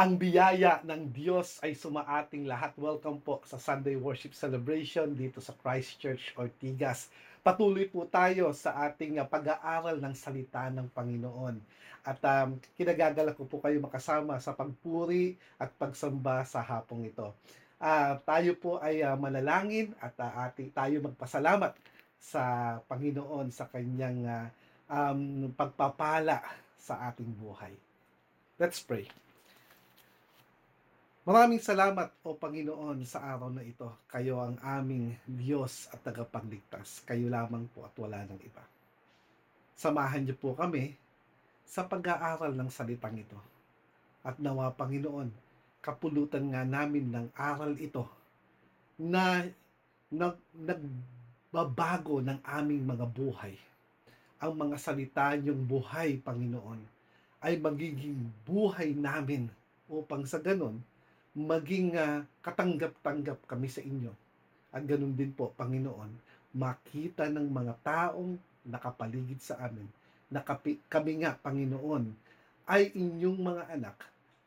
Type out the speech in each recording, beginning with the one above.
Ang biyaya ng Diyos ay sumaating lahat. Welcome po sa Sunday Worship Celebration dito sa Christchurch Ortigas. Patuloy po tayo sa ating uh, pag-aaral ng salita ng Panginoon. At um, kinagagala ko po kayo makasama sa pagpuri at pagsamba sa hapong ito. Uh, tayo po ay uh, manalangin at uh, ating, tayo magpasalamat sa Panginoon sa kanyang uh, um, pagpapala sa ating buhay. Let's pray. Maraming salamat o Panginoon sa araw na ito. Kayo ang aming Diyos at tagapagligtas. Kayo lamang po at wala ng iba. Samahan niyo po kami sa pag-aaral ng salitang ito. At nawa Panginoon, kapulutan nga namin ng aral ito na nag, nagbabago ng aming mga buhay. Ang mga salita niyong buhay, Panginoon, ay magiging buhay namin upang sa ganon maging uh, katanggap-tanggap kami sa inyo. At ganun din po, Panginoon, makita ng mga taong nakapaligid sa amin na kami nga, Panginoon, ay inyong mga anak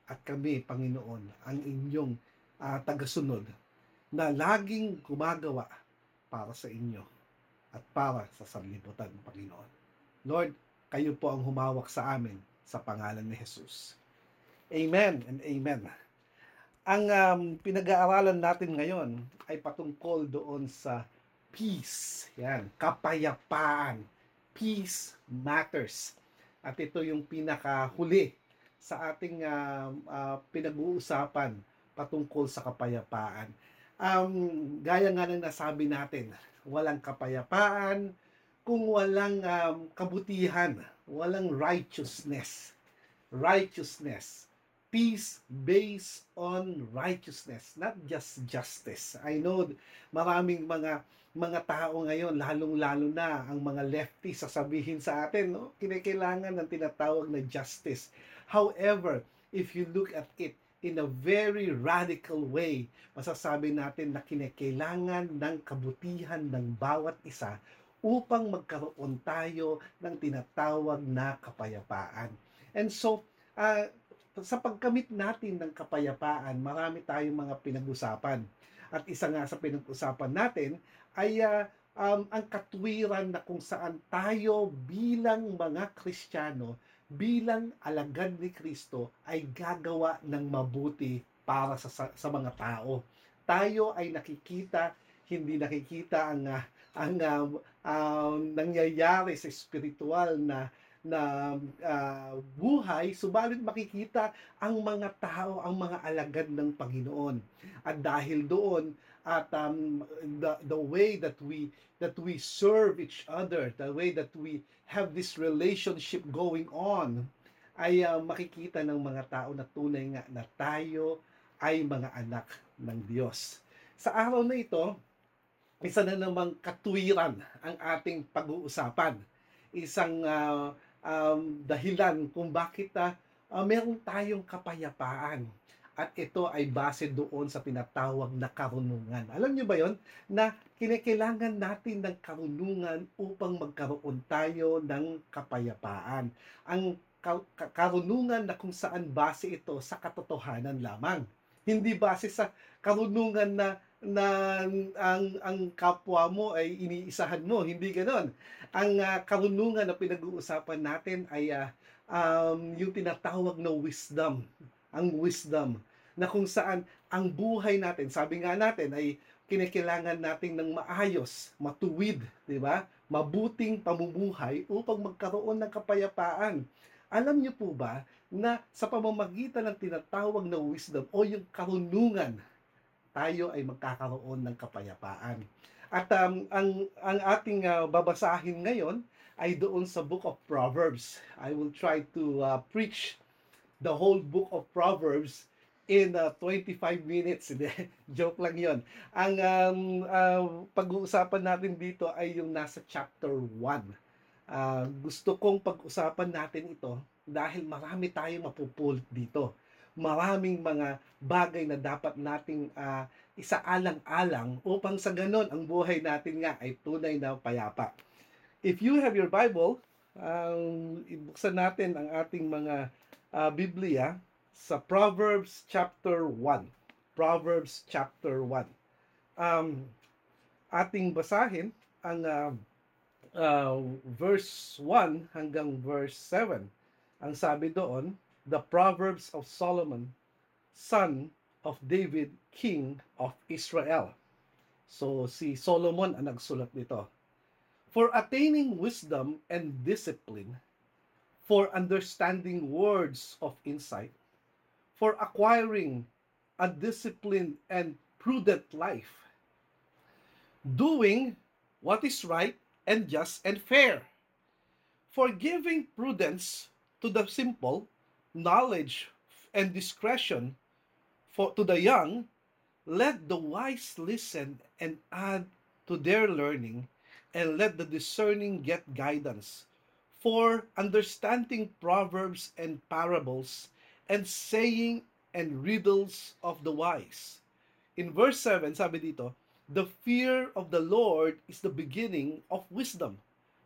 at kami, Panginoon, ang inyong uh, tagasunod na laging gumagawa para sa inyo at para sa sanlibutan, Panginoon. Lord, kayo po ang humawak sa amin sa pangalan ni Jesus. Amen and amen. Ang um, pinag-aaralan natin ngayon ay patungkol doon sa peace. Yan, kapayapaan. Peace matters. At ito yung pinakahuli sa ating uh, uh, pinag-uusapan patungkol sa kapayapaan. Um, gaya nga ng nasabi natin, walang kapayapaan kung walang um, kabutihan, walang righteousness. Righteousness peace based on righteousness, not just justice. I know maraming mga mga tao ngayon, lalong-lalo na ang mga lefty sasabihin sa atin, no, kinakailangan ng tinatawag na justice. However, if you look at it in a very radical way, masasabi natin na kinakailangan ng kabutihan ng bawat isa upang magkaroon tayo ng tinatawag na kapayapaan. And so, uh, sa pagkamit natin ng kapayapaan, marami tayong mga pinag-usapan. At isa nga sa pinag-usapan natin ay uh, um, ang katwiran na kung saan tayo bilang mga Kristiyano, bilang alagad ni Kristo ay gagawa ng mabuti para sa, sa, sa mga tao. Tayo ay nakikita, hindi nakikita ang uh, ang uh, uh, nangyayari sa spiritual na na uh, buhay, subalit makikita ang mga tao, ang mga alagad ng Panginoon. At dahil doon, at um, the, the way that we that we serve each other, the way that we have this relationship going on, ay uh, makikita ng mga tao na tunay nga na tayo ay mga anak ng Diyos. Sa araw na ito, isa na namang katwiran ang ating pag-uusapan. Isang uh, um, dahilan kung bakit uh, uh, meron tayong kapayapaan. At ito ay base doon sa tinatawag na karunungan. Alam niyo ba yon na kinakailangan natin ng karunungan upang magkaroon tayo ng kapayapaan. Ang karunungan na kung saan base ito sa katotohanan lamang. Hindi base sa karunungan na na ang ang kapwa mo ay iniisahan mo, hindi ganoon. Ang uh, karunungan na pinag-uusapan natin ay uh, um, yung tinatawag na wisdom, ang wisdom na kung saan ang buhay natin, sabi nga natin ay kinakailangan natin ng maayos, matuwid, di ba? Mabuting pamumuhay upang magkaroon ng kapayapaan. Alam niyo po ba na sa pamamagitan ng tinatawag na wisdom o yung karunungan tayo ay magkakaroon ng kapayapaan. At um, ang, ang ating uh, babasahin ngayon ay doon sa Book of Proverbs. I will try to uh, preach the whole Book of Proverbs in uh, 25 minutes. Joke lang yon. Ang um, uh, pag-uusapan natin dito ay yung nasa chapter 1. Uh, gusto kong pag-usapan natin ito dahil marami tayong mapupulot dito maraming mga bagay na dapat nating uh, isaalang-alang upang sa ganon ang buhay natin nga ay tunay na payapa. If you have your Bible, um, ibuksan natin ang ating mga uh, Biblia sa Proverbs chapter 1. Proverbs chapter 1. Um, ating basahin ang uh, uh, verse 1 hanggang verse 7. Ang sabi doon, the Proverbs of Solomon, son of David, king of Israel. So si Solomon ang nagsulat nito. For attaining wisdom and discipline, for understanding words of insight, for acquiring a disciplined and prudent life, doing what is right and just and fair, for giving prudence to the simple, knowledge and discretion for to the young, let the wise listen and add to their learning, and let the discerning get guidance. For understanding proverbs and parables, and saying and riddles of the wise. In verse 7, sabi dito, The fear of the Lord is the beginning of wisdom,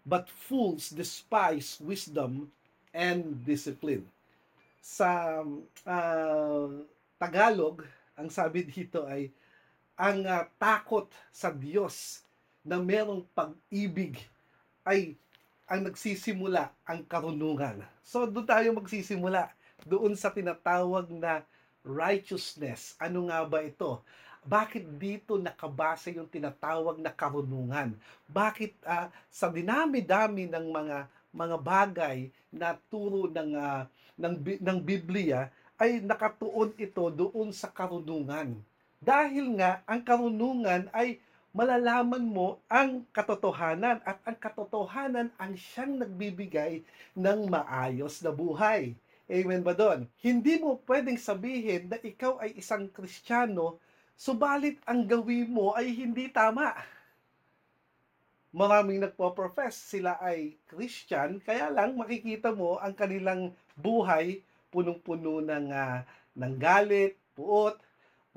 but fools despise wisdom and discipline. Sa uh, Tagalog, ang sabi dito ay ang uh, takot sa Diyos na merong pag-ibig ay ang nagsisimula ang karunungan. So doon tayo magsisimula doon sa tinatawag na righteousness. Ano nga ba ito? Bakit dito nakabase yung tinatawag na karunungan? Bakit uh, sa dinami-dami ng mga mga bagay na turo ng uh, ng ng Biblia ay nakatuon ito doon sa karunungan. Dahil nga ang karunungan ay malalaman mo ang katotohanan at ang katotohanan ang siyang nagbibigay ng maayos na buhay. Amen ba doon? Hindi mo pwedeng sabihin na ikaw ay isang Kristiyano, subalit ang gawin mo ay hindi tama. Maraming nagpo-profess sila ay Christian, kaya lang makikita mo ang kanilang buhay punong-puno ng, uh, ng galit, puot,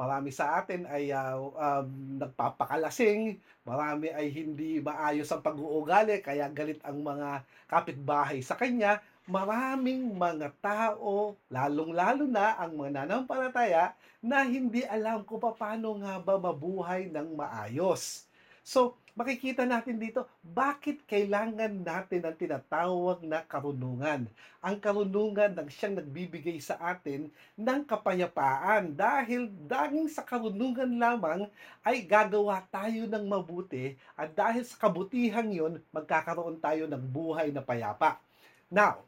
Marami sa atin ay uh, um, nagpapakalasing, marami ay hindi maayos ang pag-uugali, kaya galit ang mga kapitbahay sa kanya. Maraming mga tao, lalong-lalo na ang mga nanampalataya, na hindi alam kung paano nga ba mabuhay ng maayos. So, makikita natin dito, bakit kailangan natin ang tinatawag na karunungan? Ang karunungan ng siyang nagbibigay sa atin ng kapayapaan dahil dahil sa karunungan lamang ay gagawa tayo ng mabuti at dahil sa kabutihan yon magkakaroon tayo ng buhay na payapa. Now,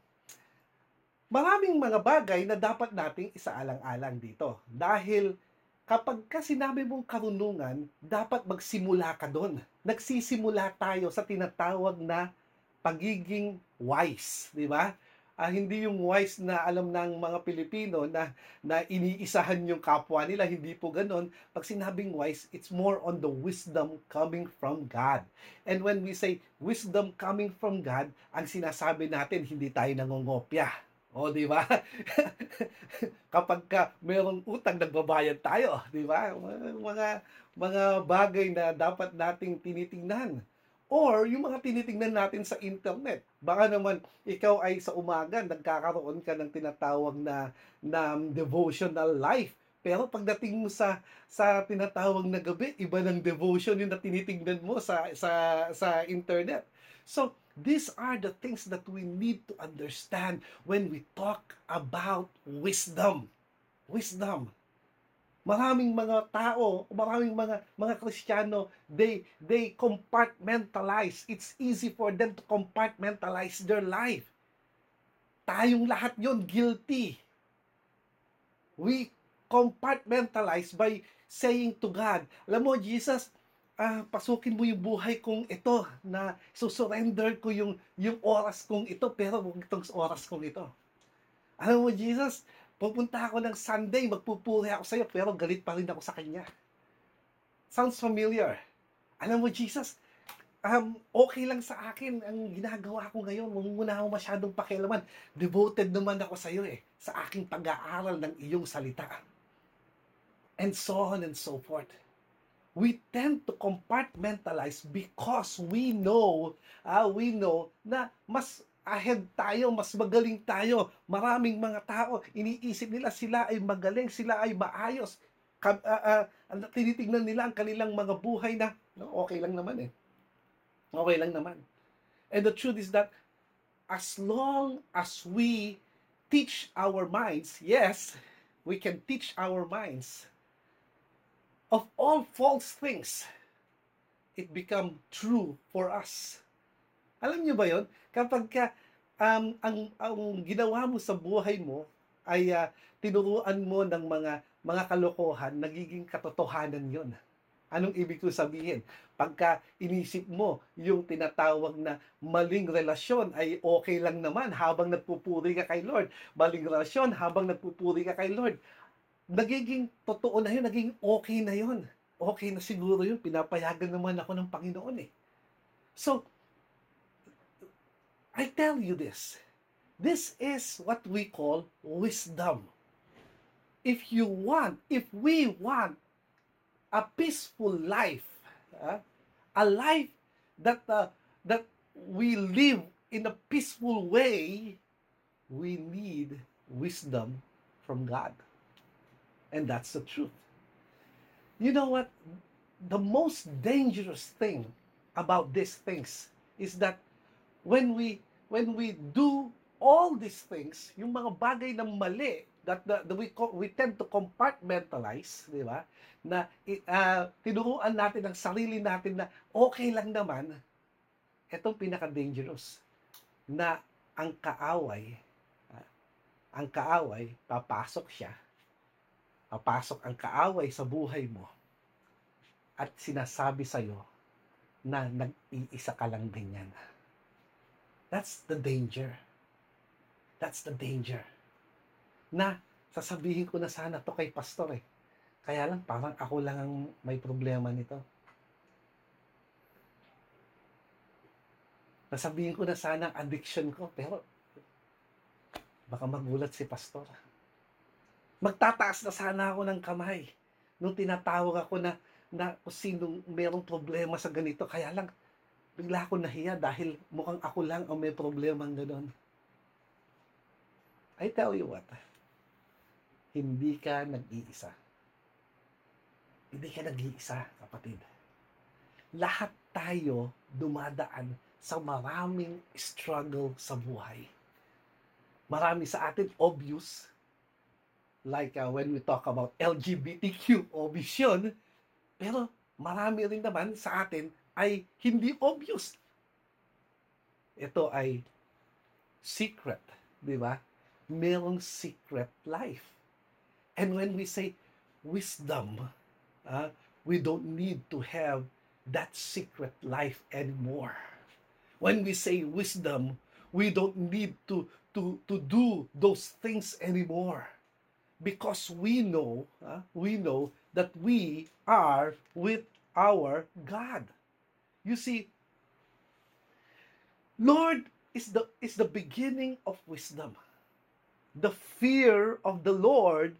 maraming mga bagay na dapat nating isaalang-alang dito dahil kapag ka sinabi mong karunungan, dapat magsimula ka doon. Nagsisimula tayo sa tinatawag na pagiging wise, di ba? Uh, hindi yung wise na alam ng mga Pilipino na, na iniisahan yung kapwa nila, hindi po ganun. Pag sinabing wise, it's more on the wisdom coming from God. And when we say wisdom coming from God, ang sinasabi natin, hindi tayo nangongopya o, di ba? Kapag ka mayroong utang, nagbabayad tayo, di ba? Mga, mga bagay na dapat nating tinitingnan. Or yung mga tinitingnan natin sa internet. Baka naman ikaw ay sa umaga nagkakaroon ka ng tinatawag na, na devotional life. Pero pagdating mo sa sa tinatawag na gabi, iba ng devotion yung na tinitingnan mo sa sa sa internet. So, these are the things that we need to understand when we talk about wisdom. Wisdom. Maraming mga tao, maraming mga mga Kristiyano, they they compartmentalize. It's easy for them to compartmentalize their life. Tayong lahat 'yon guilty. We compartmentalize by saying to God, alam mo Jesus, ah, pasukin mo yung buhay kong ito na susurrender ko yung yung oras kong ito pero huwag itong oras kong ito. Alam mo Jesus, pupunta ako ng Sunday, magpupuri ako sa iyo pero galit pa rin ako sa kanya. Sounds familiar. Alam mo Jesus, um, okay lang sa akin ang ginagawa ko ngayon. Huwag mo na ako masyadong pakialaman. Devoted naman ako sa iyo eh, sa aking pag-aaral ng iyong salita. And so on and so forth we tend to compartmentalize because we know, uh, we know na mas ahead tayo, mas magaling tayo. Maraming mga tao, iniisip nila sila ay magaling, sila ay maayos. Ka, ah, ah, tinitingnan nila ang kanilang mga buhay na okay lang naman eh. Okay lang naman. And the truth is that as long as we teach our minds, yes, we can teach our minds of all false things, it become true for us. Alam niyo ba yon? Kapag ka, um, ang, ang ginawa mo sa buhay mo ay ah, tinuruan mo ng mga mga kalokohan, nagiging katotohanan yon. Anong ibig ko sabihin? Pagka inisip mo yung tinatawag na maling relasyon ay okay lang naman habang nagpupuri ka kay Lord. Maling relasyon habang nagpupuri ka kay Lord. Nagiging totoo na yun, naging okay na yun. Okay na siguro yun, pinapayagan naman ako ng Panginoon eh. So, I tell you this. This is what we call wisdom. If you want, if we want a peaceful life, ah, a life that uh, that we live in a peaceful way, we need wisdom from God. And that's the truth. You know what? The most dangerous thing about these things is that when we when we do all these things, yung mga bagay na mali that, that, that we we tend to compartmentalize, di ba? Na uh, tinuruan natin ang sarili natin na okay lang naman. Itong pinaka-dangerous na ang kaaway, ah, ang kaaway, papasok siya, papasok ang kaaway sa buhay mo at sinasabi sa'yo na nag-iisa ka lang din yan. That's the danger. That's the danger. Na sasabihin ko na sana to kay pastor eh. Kaya lang parang ako lang ang may problema nito. Nasabihin ko na sana ang addiction ko, pero baka magulat si pastor. Magtataas na sana ako ng kamay nung tinatawag ako na na kung sinong merong problema sa ganito. Kaya lang, bigla ako nahiya dahil mukhang ako lang ang may problema ng gano'n. I tell you what, hindi ka nag-iisa. Hindi ka nag-iisa, kapatid. Lahat tayo dumadaan sa maraming struggle sa buhay. Marami sa atin obvious, like uh, when we talk about LGBTQ, obvious pero marami rin naman sa atin ay hindi obvious. Ito ay secret, di ba? Merong secret life. And when we say wisdom, uh, we don't need to have that secret life anymore. When we say wisdom, we don't need to, to, to do those things anymore. Because we know, uh, we know that we are with our God. You see, Lord is the is the beginning of wisdom. The fear of the Lord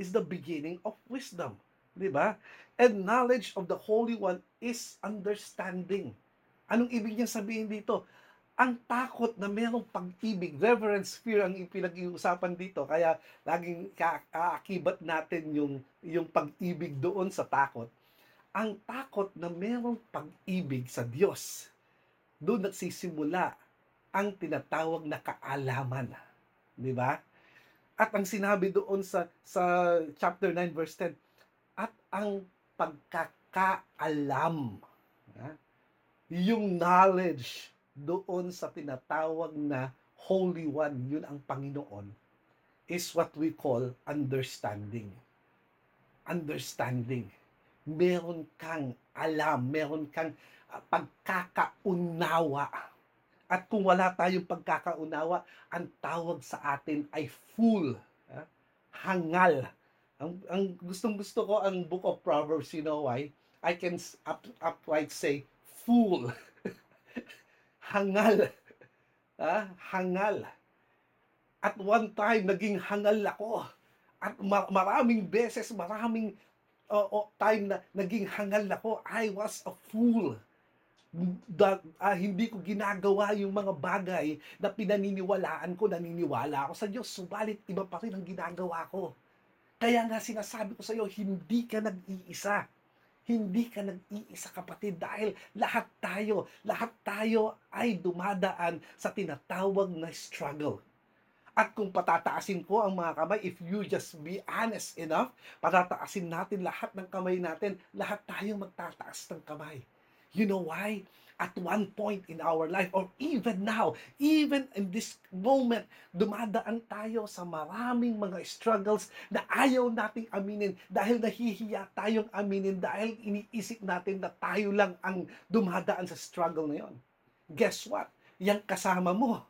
is the beginning of wisdom, 'di ba? And knowledge of the Holy One is understanding. Anong ibig niya sabihin dito? Ang takot na merong pag-ibig, reverence, fear ang pinag-iusapan dito. Kaya laging kaakibat natin yung, yung pag-ibig doon sa takot. Ang takot na merong pag-ibig sa Diyos. Doon nagsisimula ang tinatawag na kaalaman. Di ba? At ang sinabi doon sa sa chapter 9 verse 10, at ang pagkakaalam. Yung knowledge doon sa tinatawag na Holy One, yun ang Panginoon, is what we call understanding. Understanding. Meron kang alam, meron kang uh, pagkakaunawa. At kung wala tayong pagkakaunawa, ang tawag sa atin ay fool. Ha? Hangal. Ang, ang gustong gusto ko ang book of Proverbs, you know why? I can up, upright say, fool. hangal. Ah, hangal. At one time, naging hangal ako. At mar- maraming beses, maraming uh, uh, time na naging hangal ako. I was a fool. da, ah, hindi ko ginagawa yung mga bagay na pinaniniwalaan ko, naniniwala ako sa Diyos, subalit iba pa rin ang ginagawa ko. Kaya nga sinasabi ko sa iyo, hindi ka nag-iisa. Hindi ka nag-iisa kapatid dahil lahat tayo, lahat tayo ay dumadaan sa tinatawag na struggle. At kung patataasin ko ang mga kamay, if you just be honest enough, patataasin natin lahat ng kamay natin, lahat tayo magtataas ng kamay. You know why? At one point in our life, or even now, even in this moment, dumadaan tayo sa maraming mga struggles na ayaw nating aminin dahil nahihiya tayong aminin dahil iniisip natin na tayo lang ang dumadaan sa struggle na yon. Guess what? Yang kasama mo,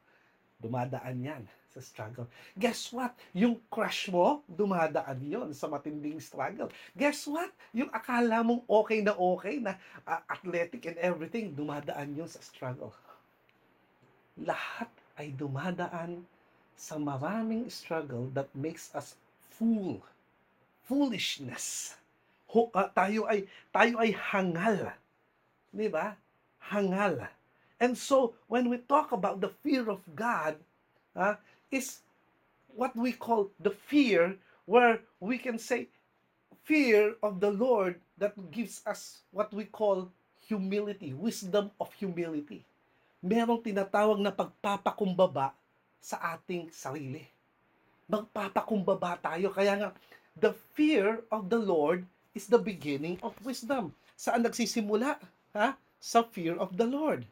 dumadaan yan sa struggle. Guess what? Yung crush mo, dumadaan yon sa matinding struggle. Guess what? Yung akala mong okay na okay na uh, athletic and everything, dumadaan yon sa struggle. Lahat ay dumadaan sa maraming struggle that makes us fool. Foolishness. Ho, uh, tayo ay tayo ay hangal. 'Di ba? Hangal. And so when we talk about the fear of God, uh, is what we call the fear, where we can say, fear of the Lord that gives us what we call humility, wisdom of humility. Merong tinatawag na pagpapakumbaba sa ating sarili. Magpapakumbaba tayo. Kaya nga, the fear of the Lord is the beginning of wisdom. Saan nagsisimula? Ha? Sa fear of the Lord.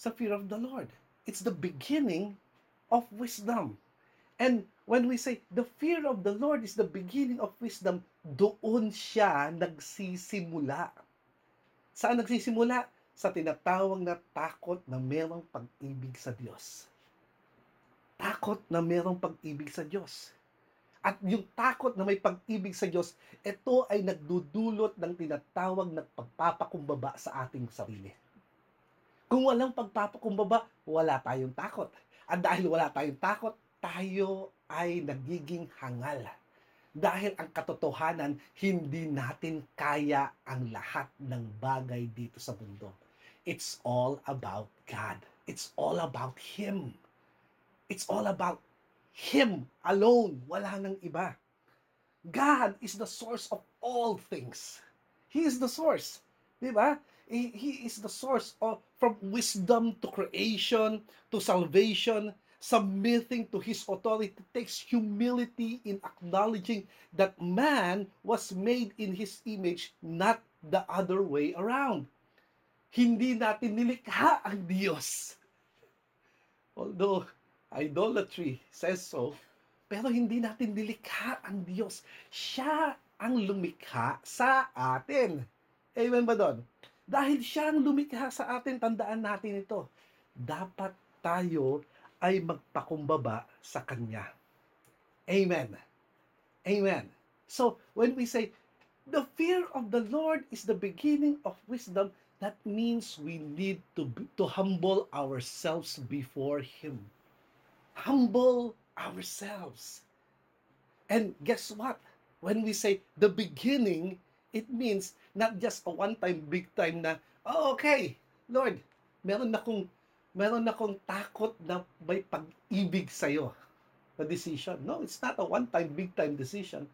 Sa fear of the Lord. It's the beginning of wisdom. And when we say the fear of the Lord is the beginning of wisdom, doon siya nagsisimula. Saan nagsisimula? Sa tinatawag na takot na merong pag-ibig sa Diyos. Takot na merong pag-ibig sa Diyos. At yung takot na may pag-ibig sa Diyos, ito ay nagdudulot ng tinatawag na pagpapakumbaba sa ating sarili. Kung walang pagpapakumbaba, wala tayong takot. At dahil wala tayong takot, tayo ay nagiging hangal. Dahil ang katotohanan, hindi natin kaya ang lahat ng bagay dito sa mundo. It's all about God. It's all about Him. It's all about Him alone. Wala nang iba. God is the source of all things. He is the source. Di ba? He, is the source of from wisdom to creation to salvation, submitting to his authority takes humility in acknowledging that man was made in his image, not the other way around. Hindi natin nilikha ang Diyos. Although idolatry says so, pero hindi natin nilikha ang Diyos. Siya ang lumikha sa atin. Amen ba doon? Dahil siya ang lumikha sa atin, tandaan natin ito. Dapat tayo ay magpakumbaba sa Kanya. Amen. Amen. So, when we say, the fear of the Lord is the beginning of wisdom, that means we need to, to humble ourselves before Him. Humble ourselves. And guess what? When we say the beginning, it means not just a one-time, big time na, oh, okay, Lord, meron akong, meron akong takot na may pag-ibig sa'yo na decision. No, it's not a one-time, big time decision.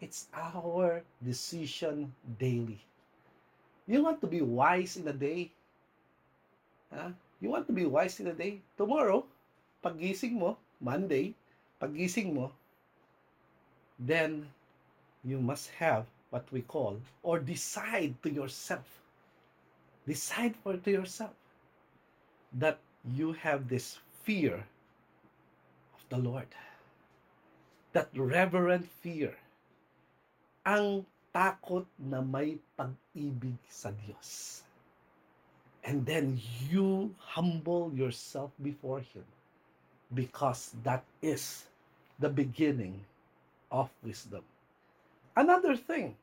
It's our decision daily. You want to be wise in a day? Huh? You want to be wise in a day? Tomorrow, pagising mo, Monday, pagising mo, then you must have what we call, or decide to yourself, decide for to yourself that you have this fear of the Lord. That reverent fear. Ang takot na may pag-ibig sa Diyos. And then you humble yourself before Him because that is the beginning of wisdom. Another thing,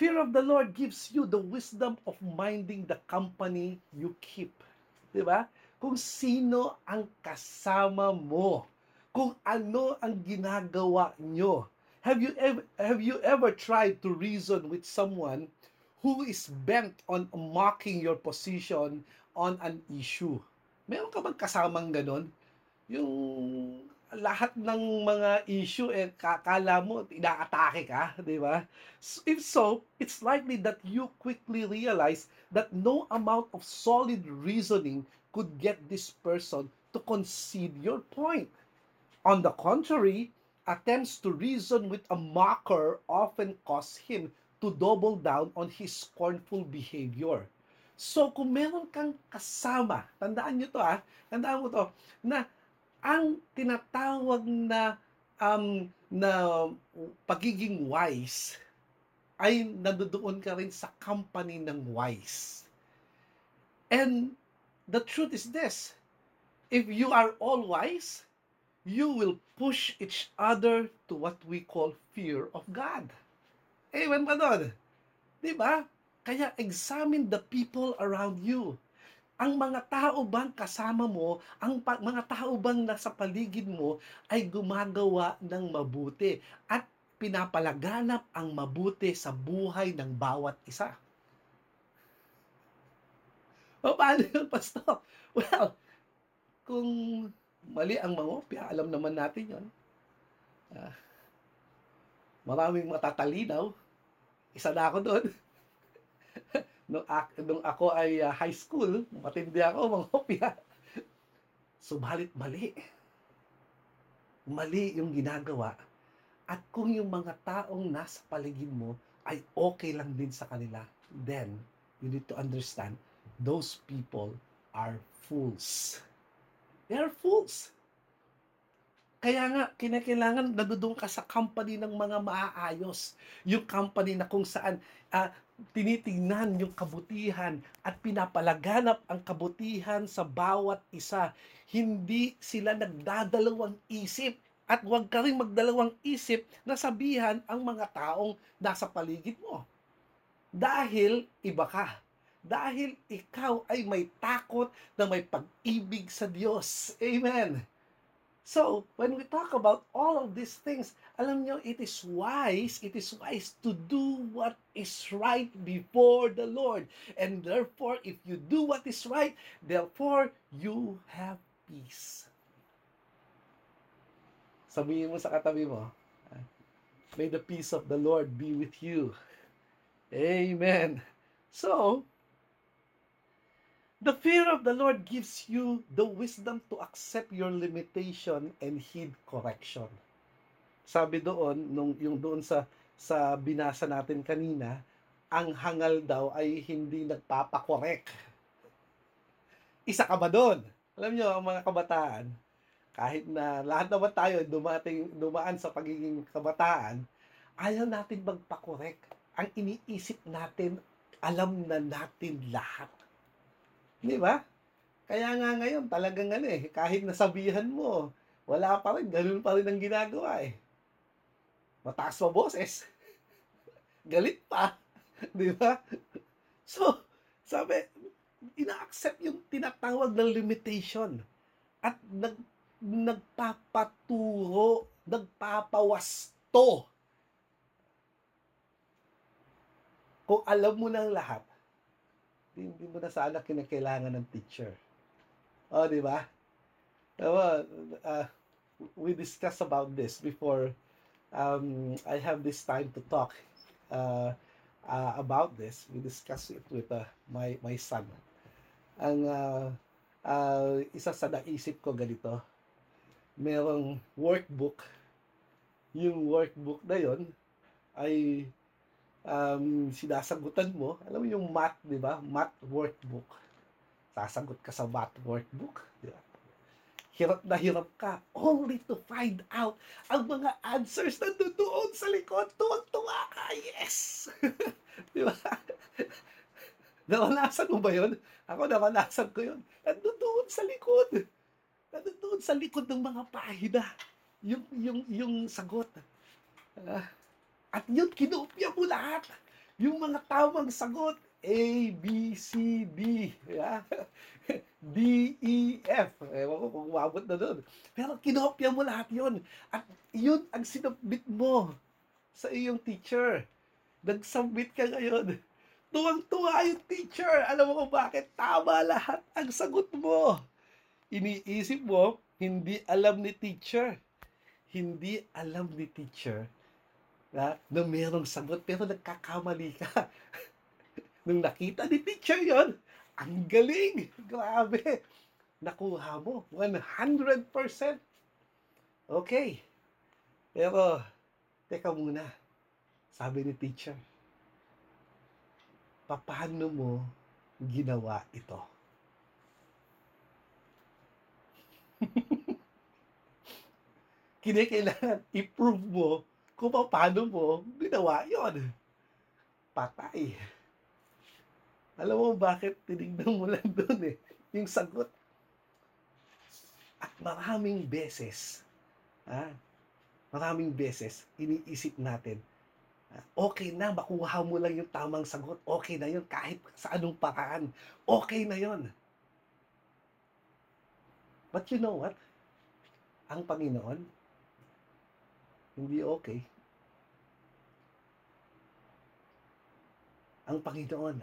fear of the Lord gives you the wisdom of minding the company you keep. Di ba? Kung sino ang kasama mo. Kung ano ang ginagawa nyo. Have you ever have you ever tried to reason with someone who is bent on mocking your position on an issue. Meron ka bang kasamang ganon? Yung lahat ng mga issue, eh, kakala mo, inaatake ka, di ba? If so, it's likely that you quickly realize that no amount of solid reasoning could get this person to concede your point. On the contrary, attempts to reason with a mocker often cause him to double down on his scornful behavior. So, kung meron kang kasama, tandaan nyo to ah, tandaan mo to, na ang tinatawag na um, na pagiging wise ay nandoon ka rin sa company ng wise. And the truth is this, if you are all wise, you will push each other to what we call fear of God. Amen ba doon? Di ba? Kaya examine the people around you. Ang mga tao bang kasama mo, ang pa- mga tao bang nasa paligid mo ay gumagawa ng mabuti at pinapalaganap ang mabuti sa buhay ng bawat isa. O paano yun, Pastor? Well, kung mali ang mangopya, alam naman natin yon. Ah, maraming matatalinaw. Isa na ako doon. nung, nung ako ay ah, high school, matindi ako mangopya. Subalit mali. Mali yung ginagawa. At kung yung mga taong nasa paligid mo ay okay lang din sa kanila, then you need to understand those people are fools. They are fools. Kaya nga, kinakailangan nadudoon ka sa company ng mga maaayos. Yung company na kung saan ah, tinitingnan yung kabutihan at pinapalaganap ang kabutihan sa bawat isa. Hindi sila nagdadalawang isip at huwag ka rin magdalawang isip na sabihan ang mga taong nasa paligid mo. Dahil iba ka. Dahil ikaw ay may takot na may pag-ibig sa Diyos. Amen. So, when we talk about all of these things, alam nyo, it is wise, it is wise to do what is right before the Lord. And therefore, if you do what is right, therefore, you have peace. Sabihin mo sa katabi mo, May the peace of the Lord be with you. Amen. So, the fear of the Lord gives you the wisdom to accept your limitation and heed correction. Sabi doon, nung, yung doon sa, sa binasa natin kanina, ang hangal daw ay hindi nagpapakorek. Isa ka ba doon? Alam nyo, ang mga kabataan, kahit na lahat naman tayo dumating, dumaan sa pagiging kabataan, ayaw natin magpakorek. Ang iniisip natin, alam na natin lahat. Di ba? Kaya nga ngayon, talagang ano eh, kahit nasabihan mo, wala pa rin, ganun pa rin ang ginagawa eh. Mataas pa boses. Galit pa. Di ba? So, sabi, ina-accept yung tinatawag na limitation. At nag, nagpapaturo, nagpapawasto. Kung alam mo ng lahat, hindi mo na sana kinakailangan ng teacher. O, di ba? Diba, uh, we discussed about this before um, I have this time to talk uh, uh, about this. We discussed it with uh, my, my son. Ang uh, uh, isa sa naisip ko ganito, merong workbook. Yung workbook na yon ay um, sinasagutan mo. Alam mo yung math, di ba? Math workbook. Sasagot ka sa math workbook. Di ba? Hirap na hirap ka only to find out ang mga answers na doon sa likod. Tuwag-tuwa ka. Yes! di ba? Naranasan mo ba yun? Ako naranasan ko yun. Nandoon sa likod. Nandoon sa likod ng mga pahina. Yung, yung, yung sagot. Ah, at yun, kinopya mo lahat. Yung mga tamang sagot. A, B, C, D. Yeah? D, E, F. Ewan ko kung umabot na doon. Pero kinopya mo lahat yun. At yun ang sinubmit mo sa iyong teacher. Nag-submit ka ngayon. Tuwang-tuwa yung teacher. Alam mo kung bakit? Tama lahat ang sagot mo. Iniisip mo, hindi alam ni teacher. Hindi alam ni teacher na, na merong sagot pero nagkakamali ka. Nung nakita ni teacher yon, ang galing. Grabe. Nakuha mo. 100%. Okay. Pero, teka muna. Sabi ni teacher, paano mo ginawa ito? Kinakailangan i-prove mo kung paano mo ginawa yon. Patay. Alam mo bakit tinignan mo lang doon eh, yung sagot. At maraming beses, ah, maraming beses, iniisip natin, okay na, makuha mo lang yung tamang sagot. Okay na yun, kahit sa anong paraan. Okay na yun. But you know what? Ang Panginoon, hindi okay. Ang Panginoon,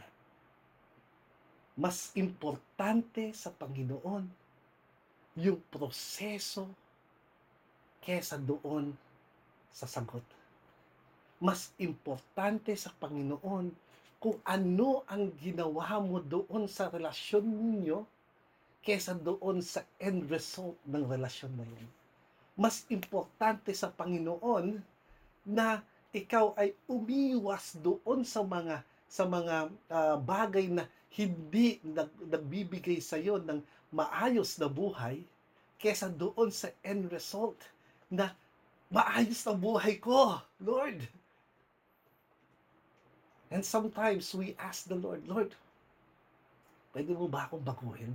mas importante sa Panginoon yung proseso kesa doon sa sagot. Mas importante sa Panginoon kung ano ang ginawa mo doon sa relasyon ninyo kesa doon sa end result ng relasyon na yun. Mas importante sa Panginoon na ikaw ay umiwas doon sa mga sa mga uh, bagay na hindi nag, nagbibigay sa iyo ng maayos na buhay kesa doon sa end result na maayos na buhay ko, Lord. And sometimes we ask the Lord, Lord, pwede mo ba akong baguhin?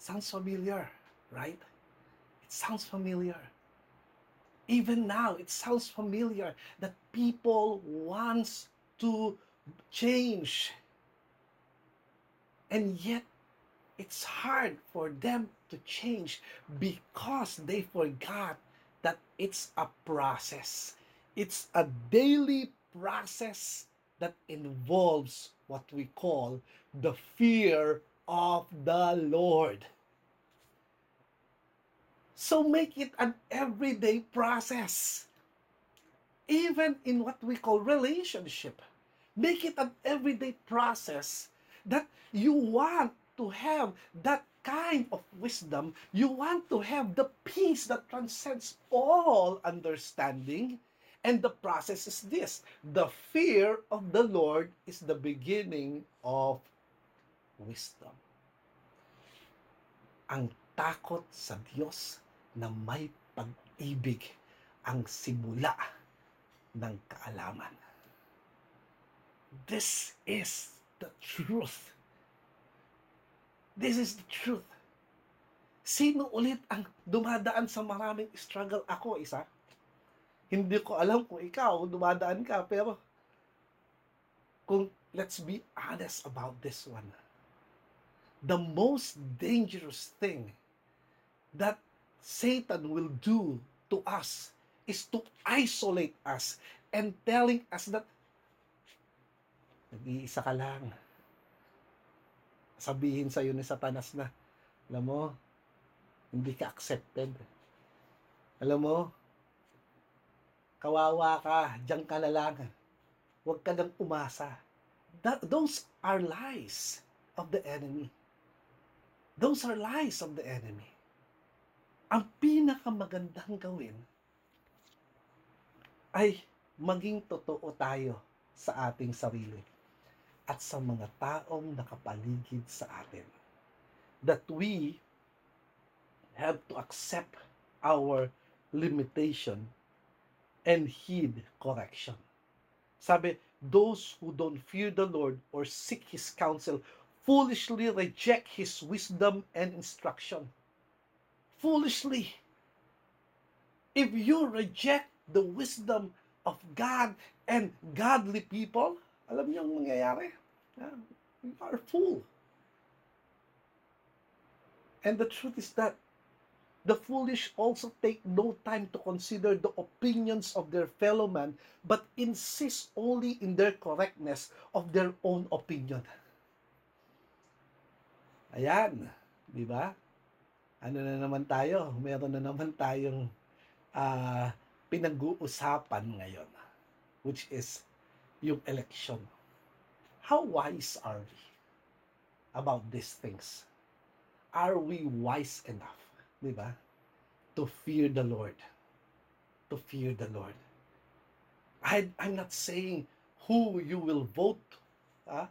Sounds familiar, right? It sounds familiar. Even now, it sounds familiar that people wants to change. And yet, it's hard for them to change because they forgot that it's a process. It's a daily process that involves what we call the fear of the Lord. So make it an everyday process. even in what we call relationship. Make it an everyday process that you want to have that kind of wisdom. You want to have the peace that transcends all understanding. And the process is this the fear of the Lord is the beginning of wisdom. Ang takot sa Diyos na may pag-ibig ang simula ng kaalaman. This is the truth. This is the truth. Sino ulit ang dumadaan sa maraming struggle? Ako, isa. Hindi ko alam kung ikaw, dumadaan ka, pero kung let's be honest about this one. The most dangerous thing that Satan will do to us is to isolate us and telling us that nag-iisa ka lang. Sabihin sa iyo ni Satanas na, alam mo, hindi ka accepted. Alam mo, kawawa ka, diyan ka na lang. Huwag ka nang umasa. That, those are lies of the enemy. Those are lies of the enemy. Ang pinakamagandang gawin ay maging totoo tayo sa ating sarili at sa mga taong nakapaligid sa atin. That we have to accept our limitation and heed correction. Sabi, those who don't fear the Lord or seek His counsel foolishly reject His wisdom and instruction. Foolishly. If you reject the wisdom of God and godly people, alam niyo ang mangyayari? You are fool. And the truth is that The foolish also take no time to consider the opinions of their fellow man, but insist only in their correctness of their own opinion. Ayan, di ba? Ano na naman tayo? Meron na naman tayong ah, pinag-uusapan ngayon, which is yung election. How wise are we about these things? Are we wise enough? Di ba? To fear the Lord. To fear the Lord. I, I'm not saying who you will vote ah,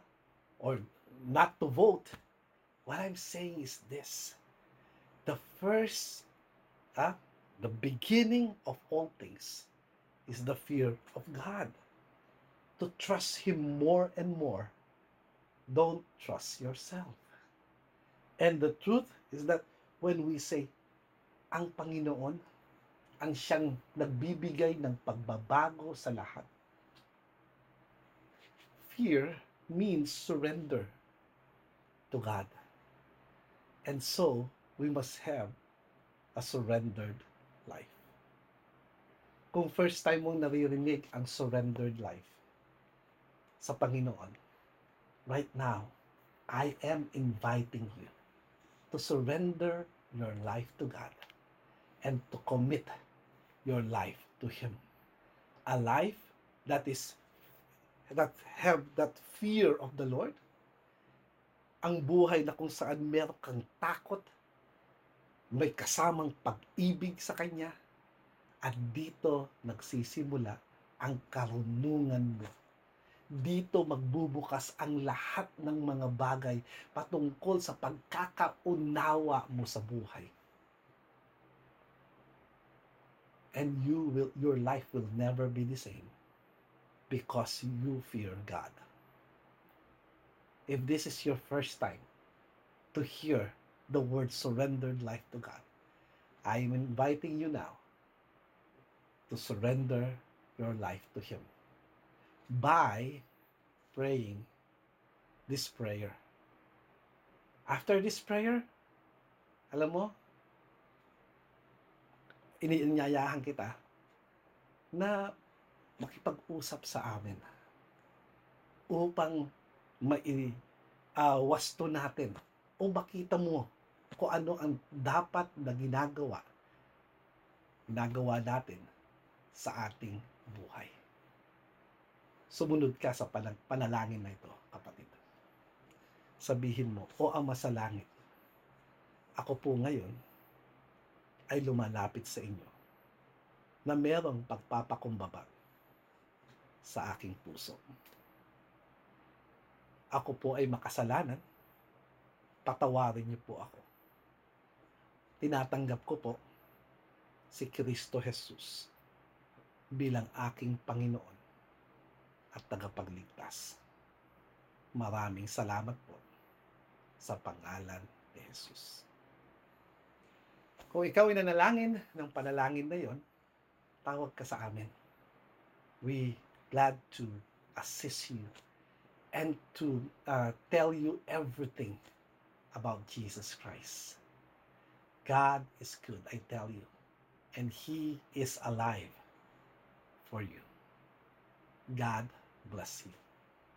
or not to vote. What I'm saying is this. The first, ah, the beginning of all things is the fear of God. To trust Him more and more. Don't trust yourself. And the truth is that when we say, ang Panginoon, ang siyang nagbibigay ng pagbabago sa lahat. Fear means surrender to God. And so, we must have a surrendered life. Kung first time mong naririnig ang surrendered life sa Panginoon, right now, I am inviting you to surrender your life to God and to commit your life to Him. A life that is that have that fear of the Lord. Ang buhay na kung saan meron kang takot, may kasamang pag-ibig sa Kanya, at dito nagsisimula ang karunungan mo. Dito magbubukas ang lahat ng mga bagay patungkol sa pagkakaunawa mo sa buhay. And you will your life will never be the same because you fear God. If this is your first time to hear the word surrendered life to God, I am inviting you now to surrender your life to Him by praying this prayer. After this prayer, alam mo, iniinyayahan kita na makipag-usap sa amin upang mai uh, wasto natin o makita mo kung ano ang dapat na ginagawa ginagawa natin sa ating buhay. Sumunod ka sa panal- panalangin na ito, kapatid. Sabihin mo, O Ama sa langit, ako po ngayon ay lumalapit sa inyo na merong pagpapakumbaba sa aking puso. Ako po ay makasalanan, patawarin niyo po ako. Tinatanggap ko po si Kristo Jesus bilang aking Panginoon at tagapagligtas. Maraming salamat po sa pangalan ni Jesus. Kung ikaw ay nanalangin ng panalangin na yon, tawag ka sa amin. We glad to assist you and to uh, tell you everything about Jesus Christ. God is good, I tell you, and He is alive for you. God bless you.